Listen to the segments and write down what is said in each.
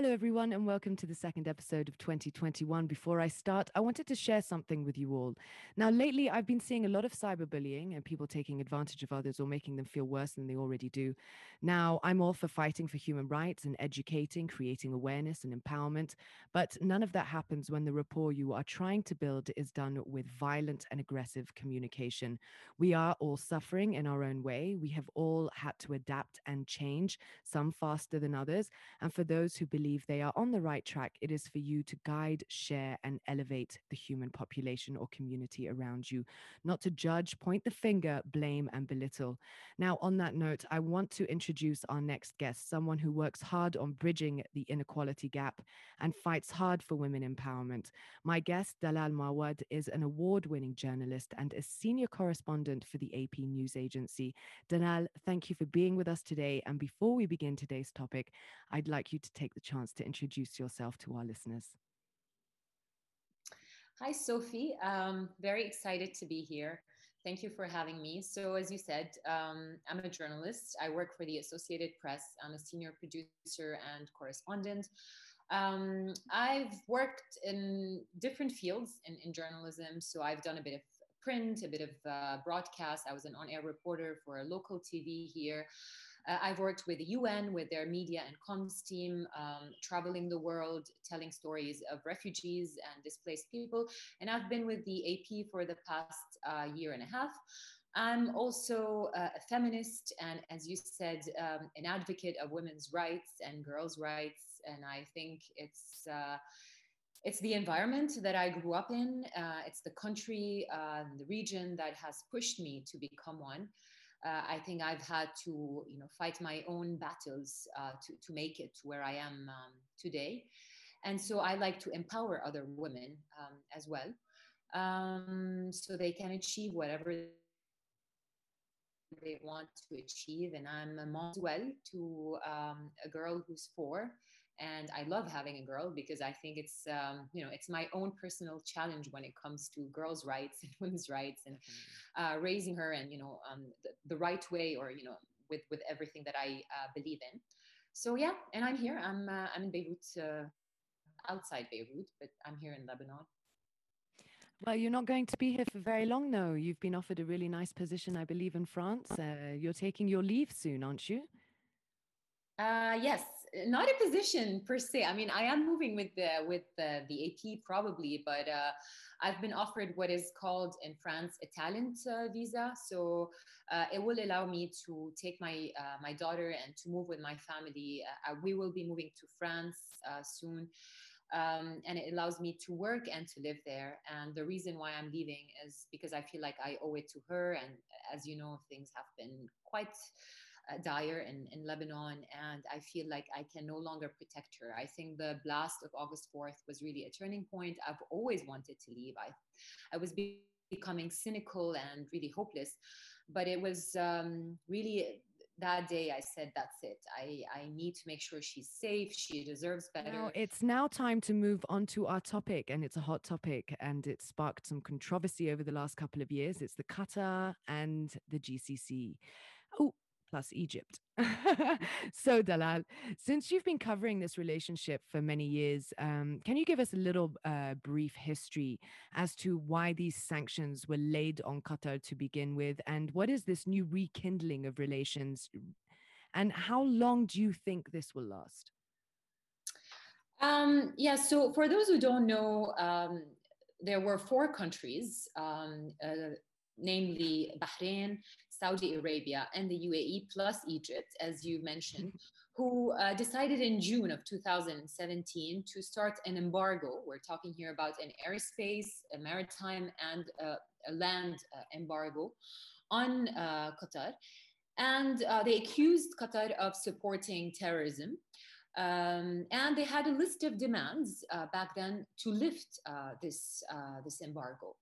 Hello, everyone, and welcome to the second episode of 2021. Before I start, I wanted to share something with you all. Now, lately, I've been seeing a lot of cyberbullying and people taking advantage of others or making them feel worse than they already do. Now, I'm all for fighting for human rights and educating, creating awareness and empowerment, but none of that happens when the rapport you are trying to build is done with violent and aggressive communication. We are all suffering in our own way. We have all had to adapt and change, some faster than others. And for those who believe they are on the right track, it is for you to guide, share, and elevate the human population or community around you, not to judge, point the finger, blame, and belittle. Now, on that note, I want to introduce our next guest, someone who works hard on bridging the inequality gap and fights hard for women empowerment. My guest, Dalal Mawad, is an award winning journalist and a senior correspondent for the AP News Agency. Dalal, thank you for being with us today. And before we begin today's topic, I'd like you to take the chance to introduce yourself to our listeners. Hi, Sophie. Um, very excited to be here. Thank you for having me. So, as you said, um, I'm a journalist. I work for the Associated Press. I'm a senior producer and correspondent. Um, I've worked in different fields in, in, journalism. So, I've done a bit of print, a bit of uh, broadcast. I was an on air reporter for a local TV here. Uh, I've worked with the UN, with their media and comms team, um, traveling the world, telling stories of refugees and displaced people. And I've been with the AP for the past uh, year and a half. I'm also uh, a feminist and, as you said, um, an advocate of women's rights and girls' rights. And I think it's uh, it's the environment that I grew up in. Uh, it's the country, uh, the region that has pushed me to become one uh, I think I've had to, you know, fight my own battles uh, to, to make it to where I am um, today. And so I like to empower other women um, as well, um, so they can achieve whatever they want to achieve. And I'm a mom as well to um, a girl who's four and i love having a girl because i think it's um, you know it's my own personal challenge when it comes to girls rights and women's rights and uh, raising her and you know um, the, the, right way or you know with with everything that i uh, believe in so yeah and i'm here i'm uh, i'm in beirut uh, outside beirut but i'm here in lebanon well, you're not going to be here for very long, though. You've been offered a really nice position, I believe, in France. Uh, you're taking your leave soon, aren't you? Uh, yes, not a position per se. I mean, I am moving with the with the, the AP probably, but uh, I've been offered what is called in France a talent uh, visa. So uh, it will allow me to take my uh, my daughter and to move with my family. Uh, we will be moving to France uh, soon. Um, and it allows me to work and to live there. And the reason why I'm leaving is because I feel like I owe it to her. And as you know, things have been quite dire in, in Lebanon, and I feel like I can no longer protect her. I think the blast of August 4th was really a turning point. I've always wanted to leave. I, I was becoming cynical and really hopeless, but it was um, really that day I said, that's it. I, I need to make sure she's safe. She deserves better. Now, it's now time to move on to our topic, and it's a hot topic, and it sparked some controversy over the last couple of years. It's the Qatar and the GCC. Oh, plus Egypt. so, Dalal, since you've been covering this relationship for many years, um, can you give us a little uh, brief history as to why these sanctions were laid on Qatar to begin with? And what is this new rekindling of relations? And how long do you think this will last? Um, yeah, so for those who don't know, um, there were four countries, um, uh, namely Bahrain, Saudi Arabia and the UAE plus Egypt, as you mentioned, who uh, decided in June of 2017 to start an embargo. We're talking here about an airspace, a maritime, and uh, a land uh, embargo on uh, Qatar. And uh, they accused Qatar of supporting terrorism. Um, and they had a list of demands uh, back then to lift this, this embargo.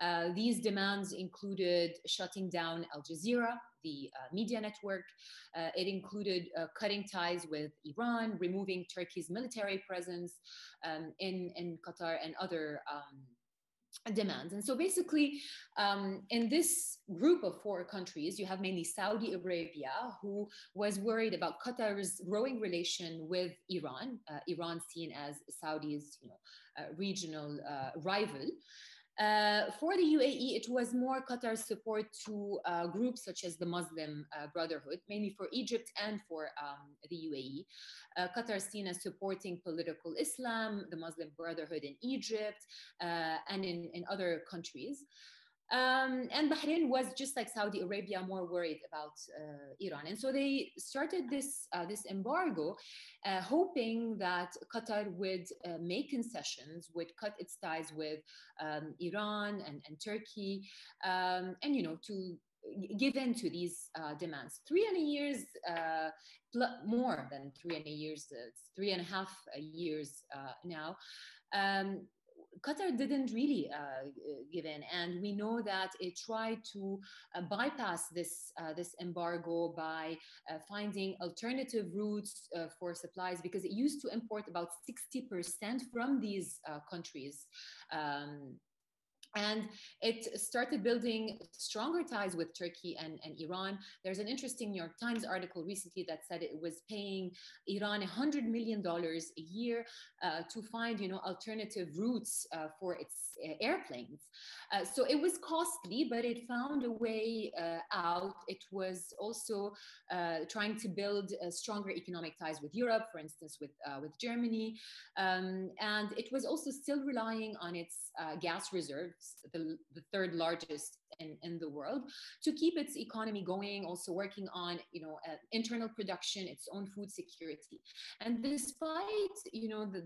Uh, these demands included shutting down Al Jazeera, the uh, media network. Uh, it included uh, cutting ties with Iran, removing Turkey's military presence um, in, in Qatar and other um, demands. And so basically, um, in this group of four countries, you have mainly Saudi Arabia, who was worried about Qatar's growing relation with Iran, uh, Iran seen as Saudi's you know, uh, regional uh, rival. Uh, for the UAE, it was more Qatar's support to uh, groups such as the Muslim uh, Brotherhood, mainly for Egypt and for um, the UAE. Uh, Qatar is seen as supporting political Islam, the Muslim Brotherhood in Egypt, uh, and in, in other countries. Um, and Bahrain was just like Saudi Arabia, more worried about uh, Iran, and so they started this uh, this embargo, uh, hoping that Qatar would uh, make concessions, would cut its ties with um, Iran and, and Turkey, um, and you know to give in to these uh, demands. Three and a years, uh, more than three and a years, three and a half years now. Um, Qatar didn't really uh, give in, and we know that it tried to uh, bypass this uh, this embargo by uh, finding alternative routes uh, for supplies because it used to import about 60% from these uh, countries. Um, and it started building stronger ties with Turkey and, and Iran. There's an interesting New York Times article recently that said it was paying Iran $100 million a year uh, to find, you know, alternative routes uh, for its uh, airplanes. Uh, so it was costly, but it found a way uh, out. It was also uh, trying to build stronger economic ties with Europe, for instance, with, with Germany. Um, and it was also still relying on its gas reserves the, the third largest in, in the world, to keep its economy going, also working on, you know, uh, internal production, its own food security. And despite, you know, the,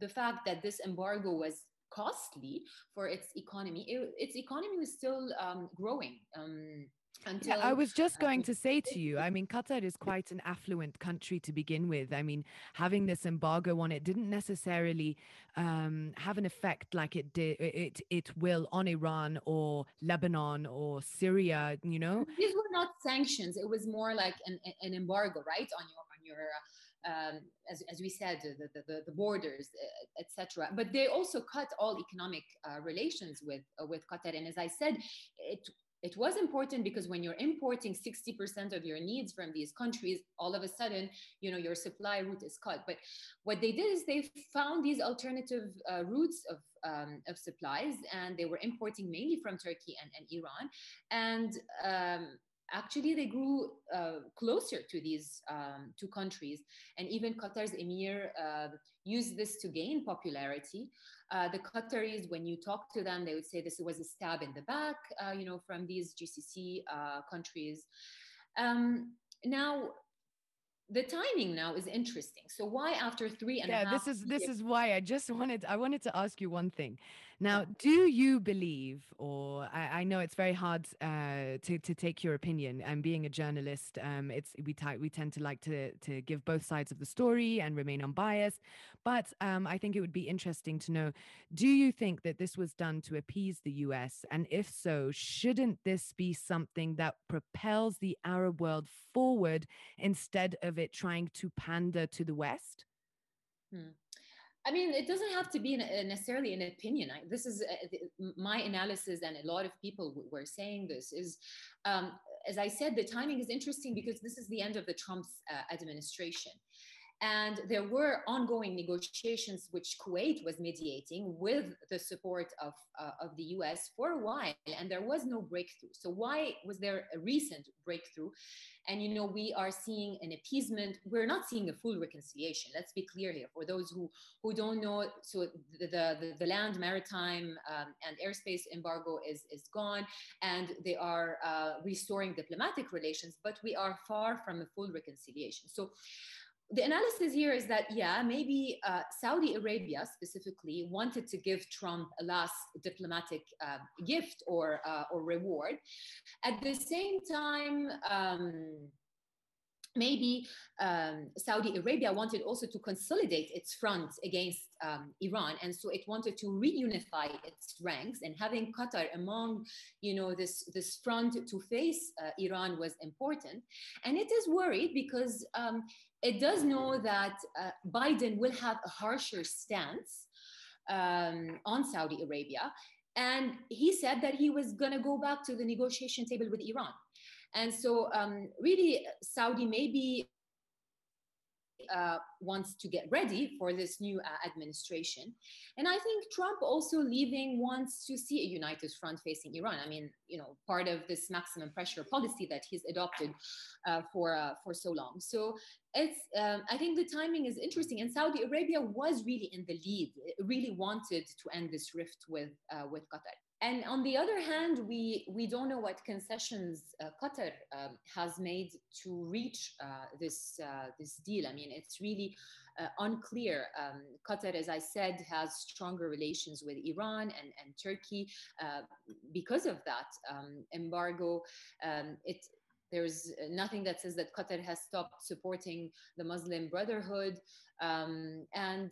the fact that this embargo was costly for its economy, it, its economy was still um, growing. Um, until, yeah, I was just going to say to you, I mean, Qatar is quite an affluent country to begin with. I mean, having this embargo on it didn't necessarily um, have an effect like it did it it will on Iran or Lebanon or Syria. You know, these were not sanctions. It was more like an, an embargo, right, on your on your. Um, as, as we said, the, the, the borders, etc. But they also cut all economic uh, relations with uh, with Qatar. And as I said, it it was important because when you're importing 60% of your needs from these countries all of a sudden you know your supply route is cut. But what they did is they found these alternative uh, routes of, um, of supplies and they were importing mainly from turkey and, and iran. And um, actually they grew uh, closer to these um, two countries. And even qatar's emir uh, used this to gain popularity uh, the qataris when you talk to them they would say this was a stab in the back uh, you know from these gcc uh, countries um, now the timing now is interesting. So why after three and yeah, this is this is why I just wanted I wanted to ask you one thing. Now, do you believe, or I, I know it's very hard uh, to to take your opinion, and being a journalist, um, it's we t- we tend to like to to give both sides of the story and remain unbiased. But um, I think it would be interesting to know: Do you think that this was done to appease the U.S., and if so, shouldn't this be something that propels the Arab world forward instead of it trying to pander to the West? Hmm. I mean, it doesn't have to be uh, necessarily an opinion. I, this is uh, my analysis, and a lot of people were saying this. Is um, as I said, the timing is interesting because this is the end of the Trump's uh, administration. And there were ongoing negotiations which Kuwait was mediating with the support of, uh, of the US for a while, and there was no breakthrough. So, why was there a recent breakthrough? And, you know, we are seeing an appeasement. We're not seeing a full reconciliation. Let's be clear here. For those who, who don't know, so the, the, the land, maritime, um, and airspace embargo is, is gone, and they are uh, restoring diplomatic relations, but we are far from a full reconciliation. So, the analysis here is that yeah maybe uh, saudi arabia specifically wanted to give trump a last diplomatic uh, gift or uh, or reward. At the same time um, maybe um, Saudi Arabia wanted also to consolidate its front against um, Iran, and so it wanted to reunify its ranks. And having Qatar among, you know, this this front to face uh, Iran was important. And it is worried because um, it does know that uh, Biden will have a harsher stance um, on Saudi Arabia. and he said that he was going to go back to the negotiation table with Iran. And so, um, really, Saudi maybe uh, wants to get ready for this new uh, administration. And I think Trump also leaving wants to see a united front facing Iran. I mean, you know, part of this maximum pressure policy that he's adopted uh, for uh, for so long. So it's um, I think the timing is interesting. And Saudi Arabia was really in the lead. It really wanted to end this rift with uh, with Qatar and on the other hand, we, we don't know what concessions uh, Qatar um, has made to reach uh, this, uh, this deal. I mean, it's really uh, unclear. Um, Qatar, as I said, has stronger relations with Iran and, and Turkey uh, because of that um, embargo. Um, it, there's nothing that says that Qatar has stopped supporting the Muslim Brotherhood. Um, and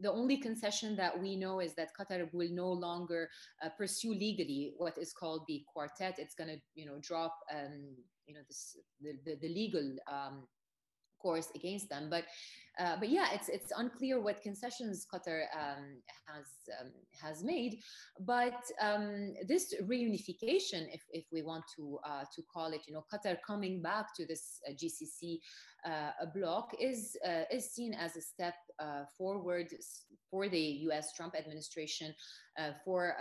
the only concession that we know is that Qatar will no longer uh, pursue legally what is called the quartet. It's going to, you know, drop, um, you know, this, the, the, the legal um, course against them. But uh, but yeah, it's it's unclear what concessions Qatar um, has um, has made. But um, this reunification, if, if we want to uh, to call it, you know, Qatar coming back to this uh, GCC uh, bloc is uh, is seen as a step uh, forward for the U.S. Trump administration, for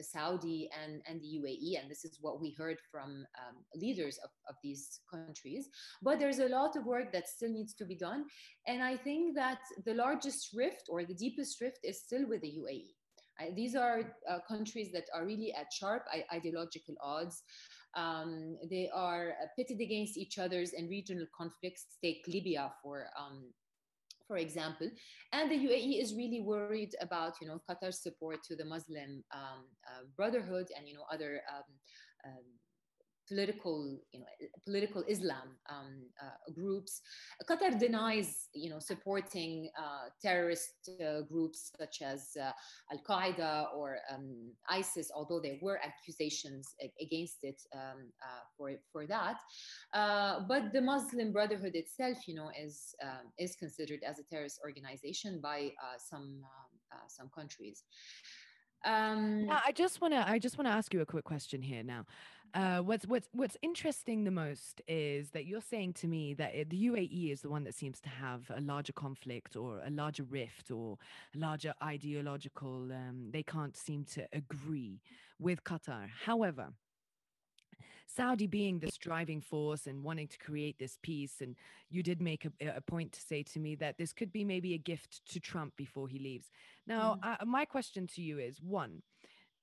Saudi and and the UAE, and this is what we heard from um, leaders of, of these countries. But there's a lot of work that still needs to be done. And I think that the largest rift or the deepest rift is still with the UAE. these are uh, countries that are really at sharp ideological odds. Um, they are uh, pitted against each other's in regional conflicts. Take Libya for um, for example, and the UAE is really worried about you know Qatar's support to the Muslim um, uh, Brotherhood and you know other um, um, political, you know, political Islam um, uh, groups. Qatar denies, you know, supporting uh, terrorist uh, groups such as Al Qaeda or um, ISIS, although there were accusations against it um, for for that. But the Muslim Brotherhood itself, you know, is um, is considered as a terrorist organization by some um, some countries. Um, I just want to I just want to ask you a quick question here now. Uh, what's what's what's interesting the most is that you're saying to me that the UAE is the one that seems to have a larger conflict or a larger rift or a larger ideological. Um, they can't seem to agree with Qatar. However, Saudi being this driving force and wanting to create this peace, and you did make a, a point to say to me that this could be maybe a gift to Trump before he leaves. Now, mm. uh, my question to you is one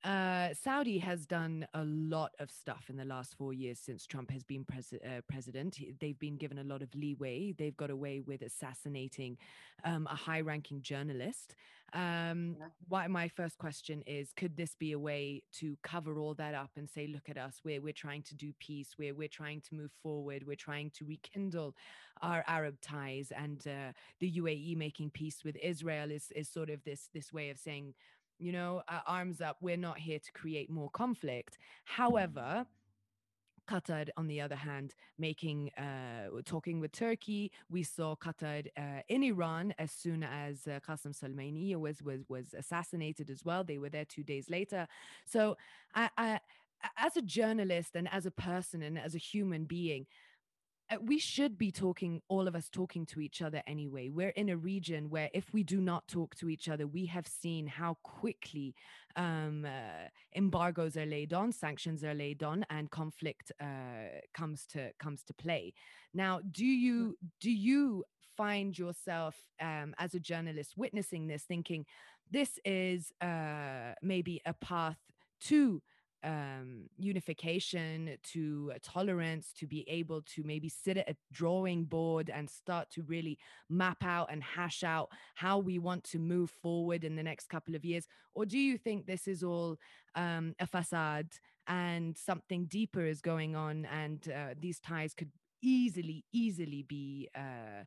uh, Saudi has done a lot of stuff in the last four years since Trump has been pres- uh, president. They've been given a lot of leeway. They've got away with assassinating um, a high ranking journalist. Um, yeah. why, my first question is Could this be a way to cover all that up and say, look at us, we're, we're trying to do peace, we're, we're trying to move forward, we're trying to rekindle our Arab ties, and uh, the UAE making peace with Israel is, is sort of this, this way of saying, you know, uh, arms up. We're not here to create more conflict. However, Qatar, on the other hand, making uh, talking with Turkey. We saw Qatar uh, in Iran as soon as uh, Qasem Soleimani was was was assassinated as well. They were there two days later. So, I, I, as a journalist and as a person and as a human being, we should be talking, all of us talking to each other anyway. We're in a region where if we do not talk to each other, we have seen how quickly um, uh, embargoes are laid on, sanctions are laid on, and conflict uh, comes to comes to play. Now, do mm. you do you find yourself um, as a journalist witnessing this, thinking this is uh, maybe a path to um, unification, to tolerance, to be able to maybe sit at a drawing board and start to really map out and hash out how we want to move forward in the next couple of years? Or do you think this is all um, a facade and something deeper is going on and uh, these ties could easily, easily be uh,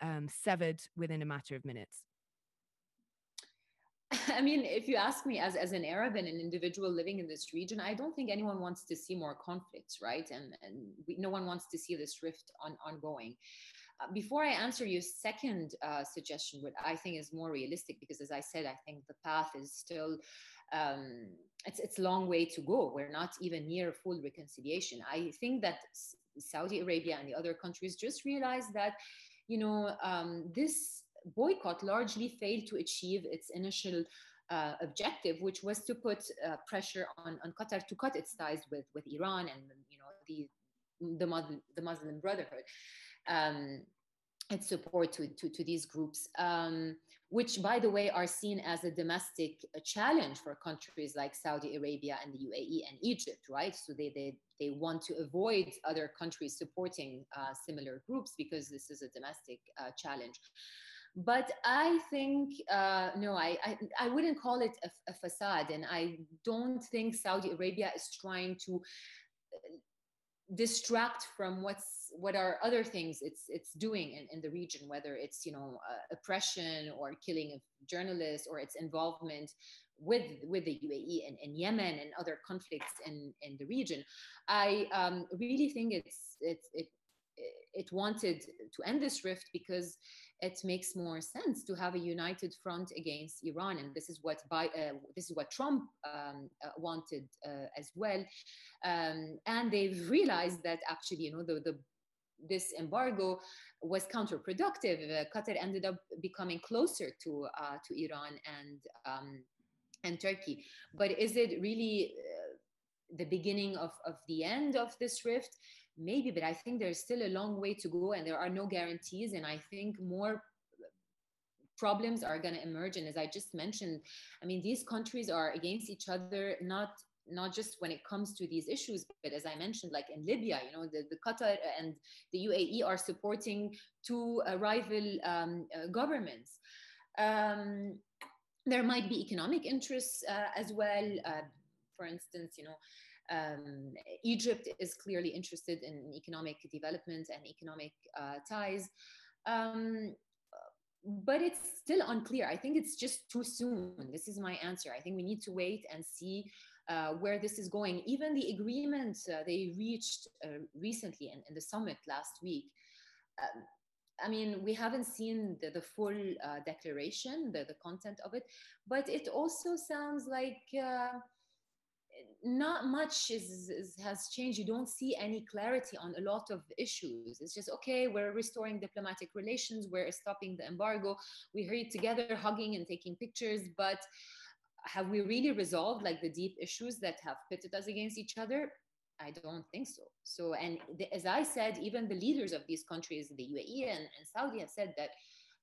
um, severed within a matter of minutes? I mean, if you ask me as, as an Arab and an individual living in this region, I don't think anyone wants to see more conflicts, right? And, and we, no one wants to see this rift on, ongoing. uh, before I answer your second uh, suggestion, what I think is more realistic, because as I said, I think the path is still um, it's it's a long way to go. We're not even near full reconciliation. I think that Saudi Arabia and the other countries just realized that, you know, um, this boycott largely failed to achieve its initial uh, objective, which was to put uh, pressure on, on Qatar to cut its ties with, with Iran and you know the the Muslim, the Muslim Brotherhood. Um, its support to, to, to these groups, um, which, by the way, are seen as a domestic challenge for countries like Saudi Arabia and the UAE and Egypt, right? So they, they, they want to avoid other countries supporting uh, similar groups because this is a domestic uh, challenge. But I think, uh, no, I, I, I, wouldn't call it a, a facade. And I don't think Saudi Arabia is trying to uh, distract from what's what are other things it's it's doing in, in the region whether it's you know uh, oppression or killing of journalists or its involvement with with the UAE and, and Yemen and other conflicts in in the region I um, really think it's it's it it wanted to end this rift because it makes more sense to have a united front against Iran, and this is what by, uh, this is what Trump um, uh, wanted uh, as well. Um, and they've realized that actually, you know, the, the this embargo was counterproductive. Uh, Qatar ended up becoming closer to uh, to Iran and um, and Turkey. But is it really uh, the beginning of, of the end of this rift? Maybe but i think there's still a long way to go and there are no guarantees. And i think more problems are going to emerge. And as i just mentioned i mean these countries are against each other not not just when it comes to these issues but as i mentioned like in libya you know the, the qatar and the uae are supporting two uh, rival um, uh, governments. Um, there might be economic interests uh, as well. Uh, for instance you know um, Egypt is clearly interested in economic development and economic uh, ties. Um, but it's still unclear. I think it's just too soon. This is my answer. I think we need to wait and see uh, where this is going. Even the agreement uh, they reached uh, recently in, in, the summit last week. Um, I mean, we haven't seen the, the full uh, declaration, the, the content of it, but it also sounds like uh, not much is, is, has changed. You don't see any clarity on a lot of issues. It's just okay. We're restoring diplomatic relations. We're stopping the embargo. We are together, hugging and taking pictures. But have we really resolved like the deep issues that have pitted us against each other? I don't think so. So, and the, as I said, even the leaders of these countries, the UAE and, and Saudi, have said that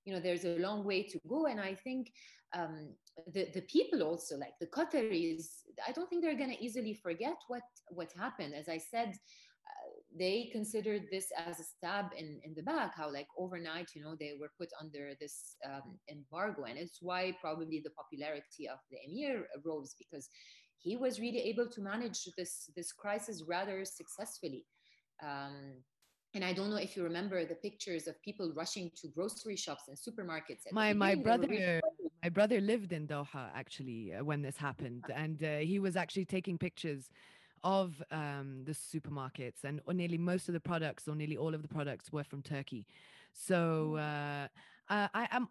you know there's a long way to go. And i think um, the, the people also like the qataris i don't think they're going to easily forget what what happened. As i said uh, they considered this as a stab in, in the back how like overnight you know they were put under this um, embargo. And it's why probably the popularity of the emir rose because he was really able to manage this this crisis rather successfully. Um, and I don't know if you remember the pictures of people rushing to grocery shops and supermarkets. My my brother really my brother lived in Doha actually uh, when this happened, and uh, he was actually taking pictures of um, the supermarkets, and nearly most of the products, or nearly all of the products, were from Turkey. So mm. uh, uh, I am.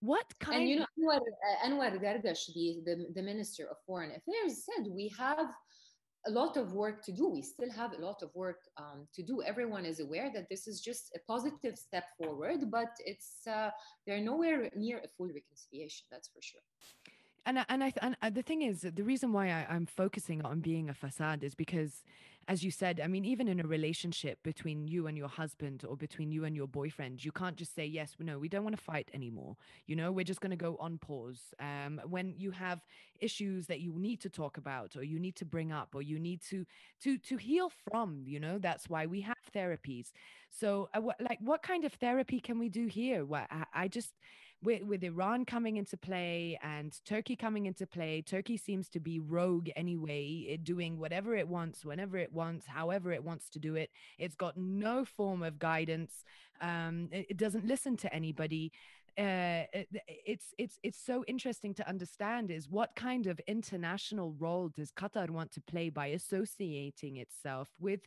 What kind? And you know, Anwar, uh, Anwar Gargash, the, the the Minister of Foreign Affairs, said we have a lot of work to do. We still have a lot of work um, to do. Everyone is aware that this is just a positive step forward, but it's uh, they're nowhere near a full reconciliation. That's for sure and and I and uh, the thing is the reason why I, I'm focusing on being a facade is because as you said, I mean, even in a relationship between you and your husband or between you and your boyfriend, you can't just say, yes, no, we don't want to fight anymore. You know, we're just going to go on pause. Um, when you have issues that you need to talk about or you need to bring up or you need to to to heal from, you know, that's why we have therapies. So, uh, like, what kind of therapy can we do here? What I, I just with, with Iran coming into play and Turkey coming into play, Turkey seems to be rogue anyway, doing whatever it wants, whenever it wants, however it wants to do it. It's got no form of guidance. Um, it, it doesn't listen to anybody. Uh, it, it's it's it's so interesting to understand is what kind of international role does Qatar want to play by associating itself with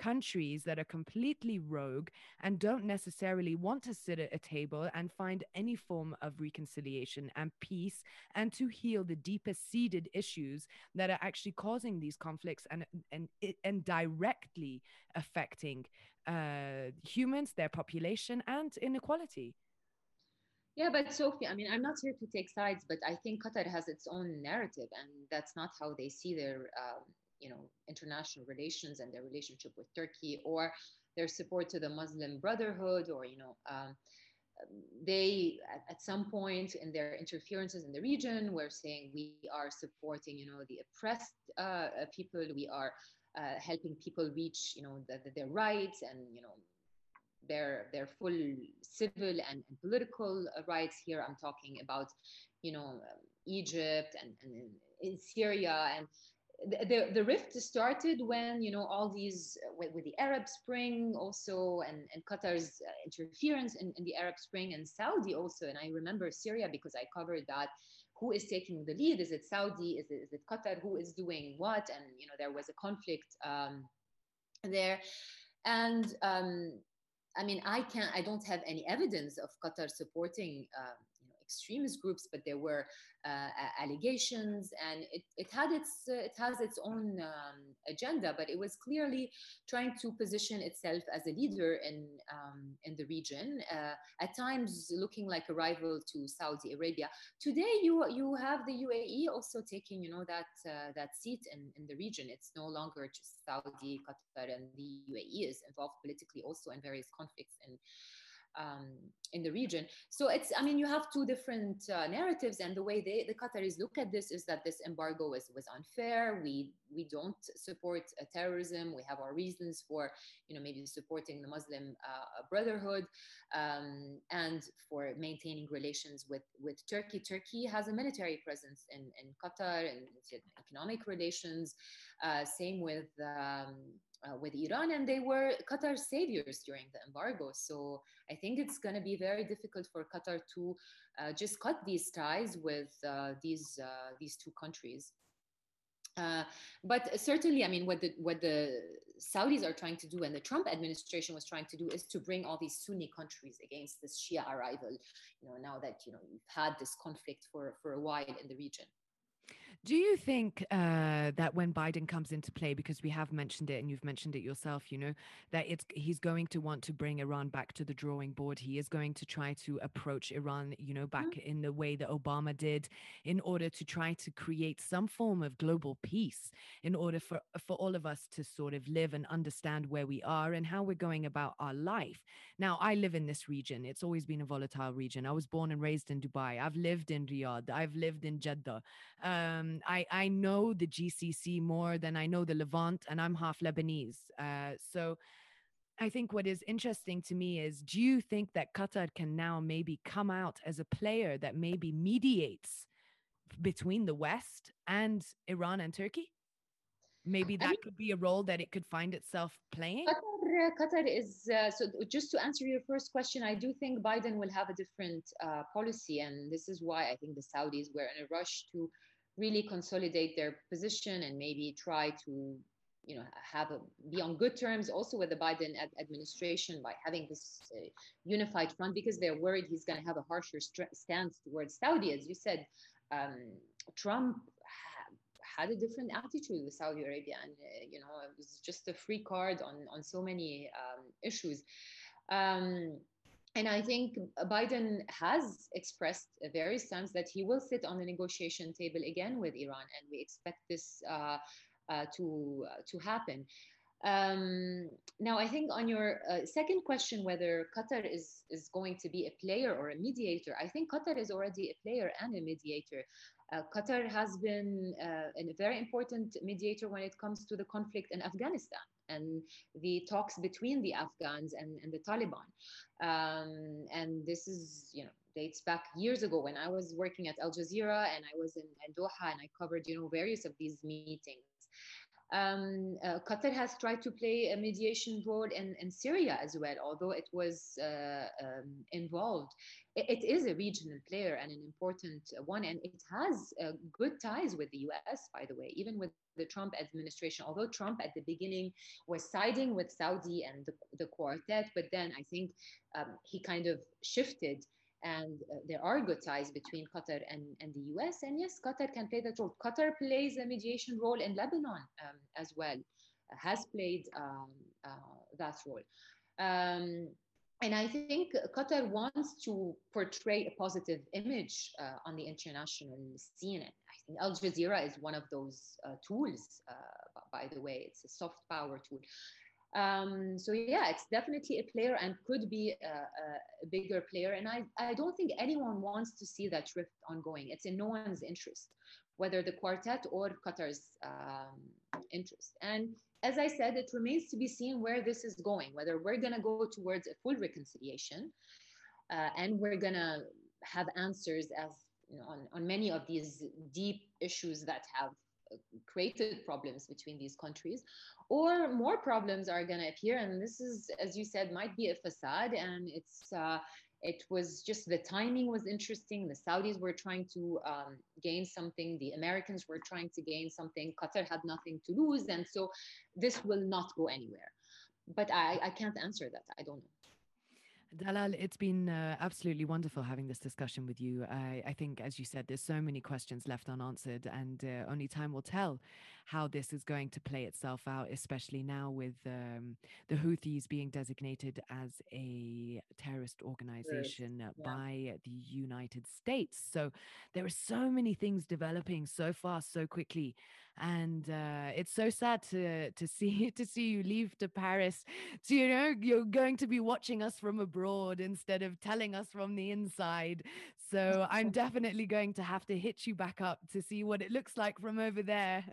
countries that are completely rogue and don't necessarily want to sit at a table and find any form of reconciliation and peace and to heal the deepest seated issues that are actually causing these conflicts and and and directly affecting uh, humans, their population, and inequality. Yeah, but Sophie, I mean, I'm not here to take sides, but I think Qatar has its own narrative, and that's not how they see their, um, you know, international relations and their relationship with Turkey or their support to the Muslim Brotherhood, or you know, um, they at, at, some point in their interferences in the region were saying we are supporting, you know, the oppressed uh, people, we are uh, helping people reach, you know, the, the, their rights and you know their their full civil and, and political rights. Here I'm talking about, you know, um, Egypt and, and in Syria and the, the rift started when you know all these with, with, the arab spring also and, and qatar's uh, interference in, in, the arab spring and saudi also. And i remember syria because i covered that. Who is taking the lead? Is it saudi? Is it, is it qatar? Who is doing what? And you know there was a conflict um, there. And um, I mean, I can't, I don't have any evidence of Qatar supporting um, extremist groups, but there were uh, allegations, and it, it had its uh, it has its own um, agenda. But it was clearly trying to position itself as a leader in um, in the region. Uh, at times, looking like a rival to Saudi Arabia. Today, you you have the UAE also taking you know that uh, that seat in, in the region. It's no longer just Saudi, Qatar, and the UAE is involved politically also in various conflicts and um, in the region. So it's, I mean, you have two different uh, narratives, and the way they, the Qataris look at this is that this embargo was was unfair. We we don't support uh, terrorism. We have our reasons for, you know, maybe supporting the Muslim uh, Brotherhood um, and for maintaining relations with with Turkey. Turkey has a military presence in in Qatar and economic relations. Uh, same with. Um, uh, with Iran, and they were Qatar's saviors during the embargo. So I think it's going to be very difficult for Qatar to uh, just cut these ties with uh, these uh, these two countries. Uh, but certainly, I mean, what the what the Saudis are trying to do, and the Trump administration was trying to do, is to bring all these Sunni countries against this Shia arrival. You know, now that you know we've had this conflict for for a while in the region. Do you think uh, that when Biden comes into play, because we have mentioned it and you've mentioned it yourself, you know, that it's he's going to want to bring Iran back to the drawing board. He is going to try to approach Iran, you know, back mm-hmm. in the way that Obama did, in order to try to create some form of global peace, in order for for all of us to sort of live and understand where we are and how we're going about our life. Now, I live in this region. It's always been a volatile region. I was born and raised in Dubai. I've lived in Riyadh. I've lived in Jeddah. Um, I I know the GCC more than I know the Levant, and I'm half Lebanese. Uh, so I think what is interesting to me is do you think that Qatar can now maybe come out as a player that maybe mediates between the West and Iran and Turkey? Maybe that could be a role that it could find itself playing. Qatar, Qatar is uh, so. Just to answer your first question, I do think Biden will have a different uh, policy, and this is why I think the Saudis were in a rush to really consolidate their position and maybe try to you know have a, be on good terms also with the Biden ad- administration by having this uh, unified front because they're worried he's going to have a harsher st- stance towards Saudi. As you said um, Trump ha- had a different attitude with Saudi Arabia and uh, you know it was just a free card on on so many um, issues. Um, and I think Biden has expressed various times that he will sit on the negotiation table again with Iran, and we expect this uh, uh, to uh, to happen. Um, now, I think on your uh, second question, whether Qatar is is going to be a player or a mediator, I think Qatar is already a player and a mediator. Uh, Qatar has been uh, a very important mediator when it comes to the conflict in Afghanistan and the talks between the Afghans and, and the Taliban. Um, and this is, you know, dates back years ago when I was working at Al Jazeera and I was in, in Doha and I covered, you know, various of these meetings. Um, uh, Qatar has tried to play a mediation role in, in Syria as well, although it was uh, um, involved. It, it is a regional player and an important one, and it has uh, good ties with the US, by the way, even with the Trump administration. Although Trump at the beginning was siding with Saudi and the, the quartet, but then I think um, he kind of shifted and uh, there are good ties between Qatar and, and the US. And yes, Qatar can play that role. Qatar plays a mediation role in Lebanon um, as well, uh, has played um, uh, that role. Um, and I think Qatar wants to portray a positive image uh, on the international scene. And I think Al Jazeera is one of those uh, tools, by the way. It's a soft power tool. Um, so yeah, it's definitely a player and could be a, a, bigger player. And I, I don't think anyone wants to see that rift ongoing. It's in no one's interest, whether the quartet or Qatar's um, interest. And as I said, it remains to be seen where this is going, whether we're going to go towards a full reconciliation uh, and we're going to have answers as you know, on, on many of these deep issues that have created problems between these countries or more problems are going to appear. And this is as you said might be a facade and it's uh, it was just the timing was interesting. The saudis were trying to um, gain something. The americans were trying to gain something. Qatar had nothing to lose and so this will not go anywhere. But i, I can't answer that. I don't know Dalal, it's been uh, absolutely wonderful having this discussion with you. I, I, think, as you said, there's so many questions left unanswered, and uh, only time will tell how this is going to play itself out, especially now with um, the Houthis being designated as a terrorist organization yeah. by the United States. So there are so many things developing so fast, so quickly and uh, it's so sad to to see to see you leave to Paris. So you know you're going to be watching us from abroad instead of telling us from the inside. So I'm definitely going to have to hit you back up to see what it looks like from over there.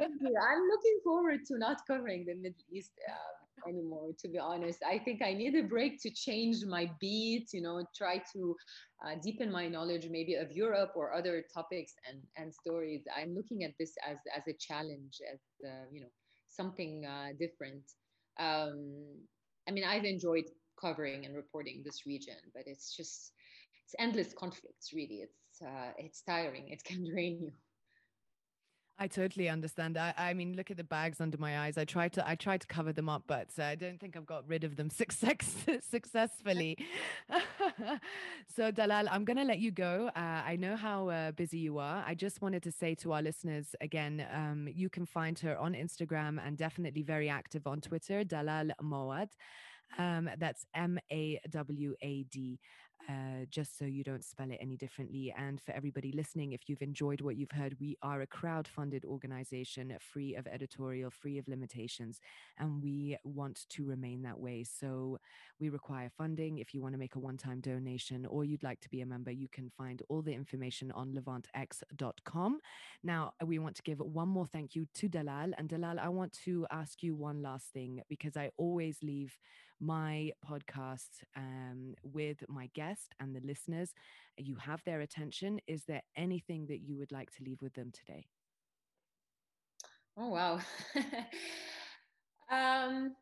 Thank you. I'm looking forward to not covering the Middle East. Uh, anymore to be honest i think i need a break to change my beat you know try to uh, deepen my knowledge maybe of europe or other topics and and stories i'm looking at this as as a challenge as uh, you know something uh, different um, i mean i've enjoyed covering and reporting this region but it's just it's endless conflicts really it's uh, it's tiring it can drain you I totally understand. I, I mean, look at the bags under my eyes. I tried to I tried to cover them up, but uh, I don't think I've got rid of them success successfully. so Dalal, I'm going to let you go. Uh, I know how uh, busy you are. I just wanted to say to our listeners again, um, you can find her on Instagram and definitely very active on Twitter, Dalal Mawad. Um, that's M A W A D uh, just so you don't spell it any differently. And for everybody listening, if you've enjoyed what you've heard, we are a crowd funded organization, free of editorial, free of limitations, and we want to remain that way. So we require funding. If you want to make a one time donation or you'd like to be a member, you can find all the information on levantx.com. Now, we want to give one more thank you to Dalal. And Dalal, I want to ask you one last thing because I always leave my podcast um, with my guest and the listeners. You have their attention. Is there anything that you would like to leave with them today? Oh, wow. um,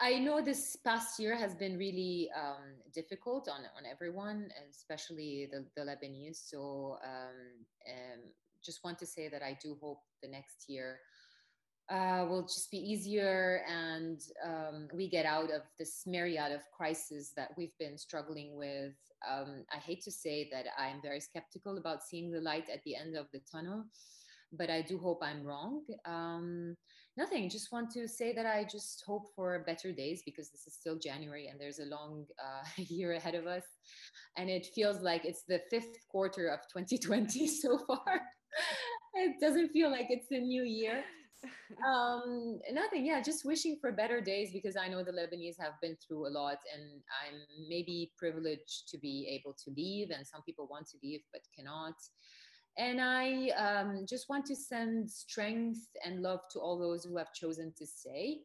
I know this past year has been really um, difficult on, on everyone, especially the, the Lebanese. So, um, um, just want to say that I do hope the next year uh, will just be easier and um, we get out of this myriad of crises that we've been struggling with. Um, I hate to say that I'm very skeptical about seeing the light at the end of the tunnel, but I do hope I'm wrong. Um, nothing, just want to say that I just hope for better days because this is still January and there's a long uh, year ahead of us. And it feels like it's the fifth quarter of 2020 so far. it doesn't feel like it's a new year um, nothing. Yeah, just wishing for better days because I know the Lebanese have been through a lot, and I'm maybe privileged to be able to leave, and some people want to leave but cannot. And I um, just want to send strength and love to all those who have chosen to stay.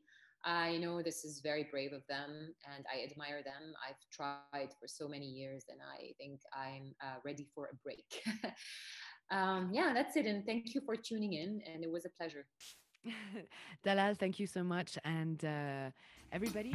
I know this is very brave of them and I admire them. I've tried for so many years and I think I'm uh, ready for a break. um, yeah, that's it. And thank you for tuning in. And it was a pleasure. Dalal, thank you so much. And uh, everybody.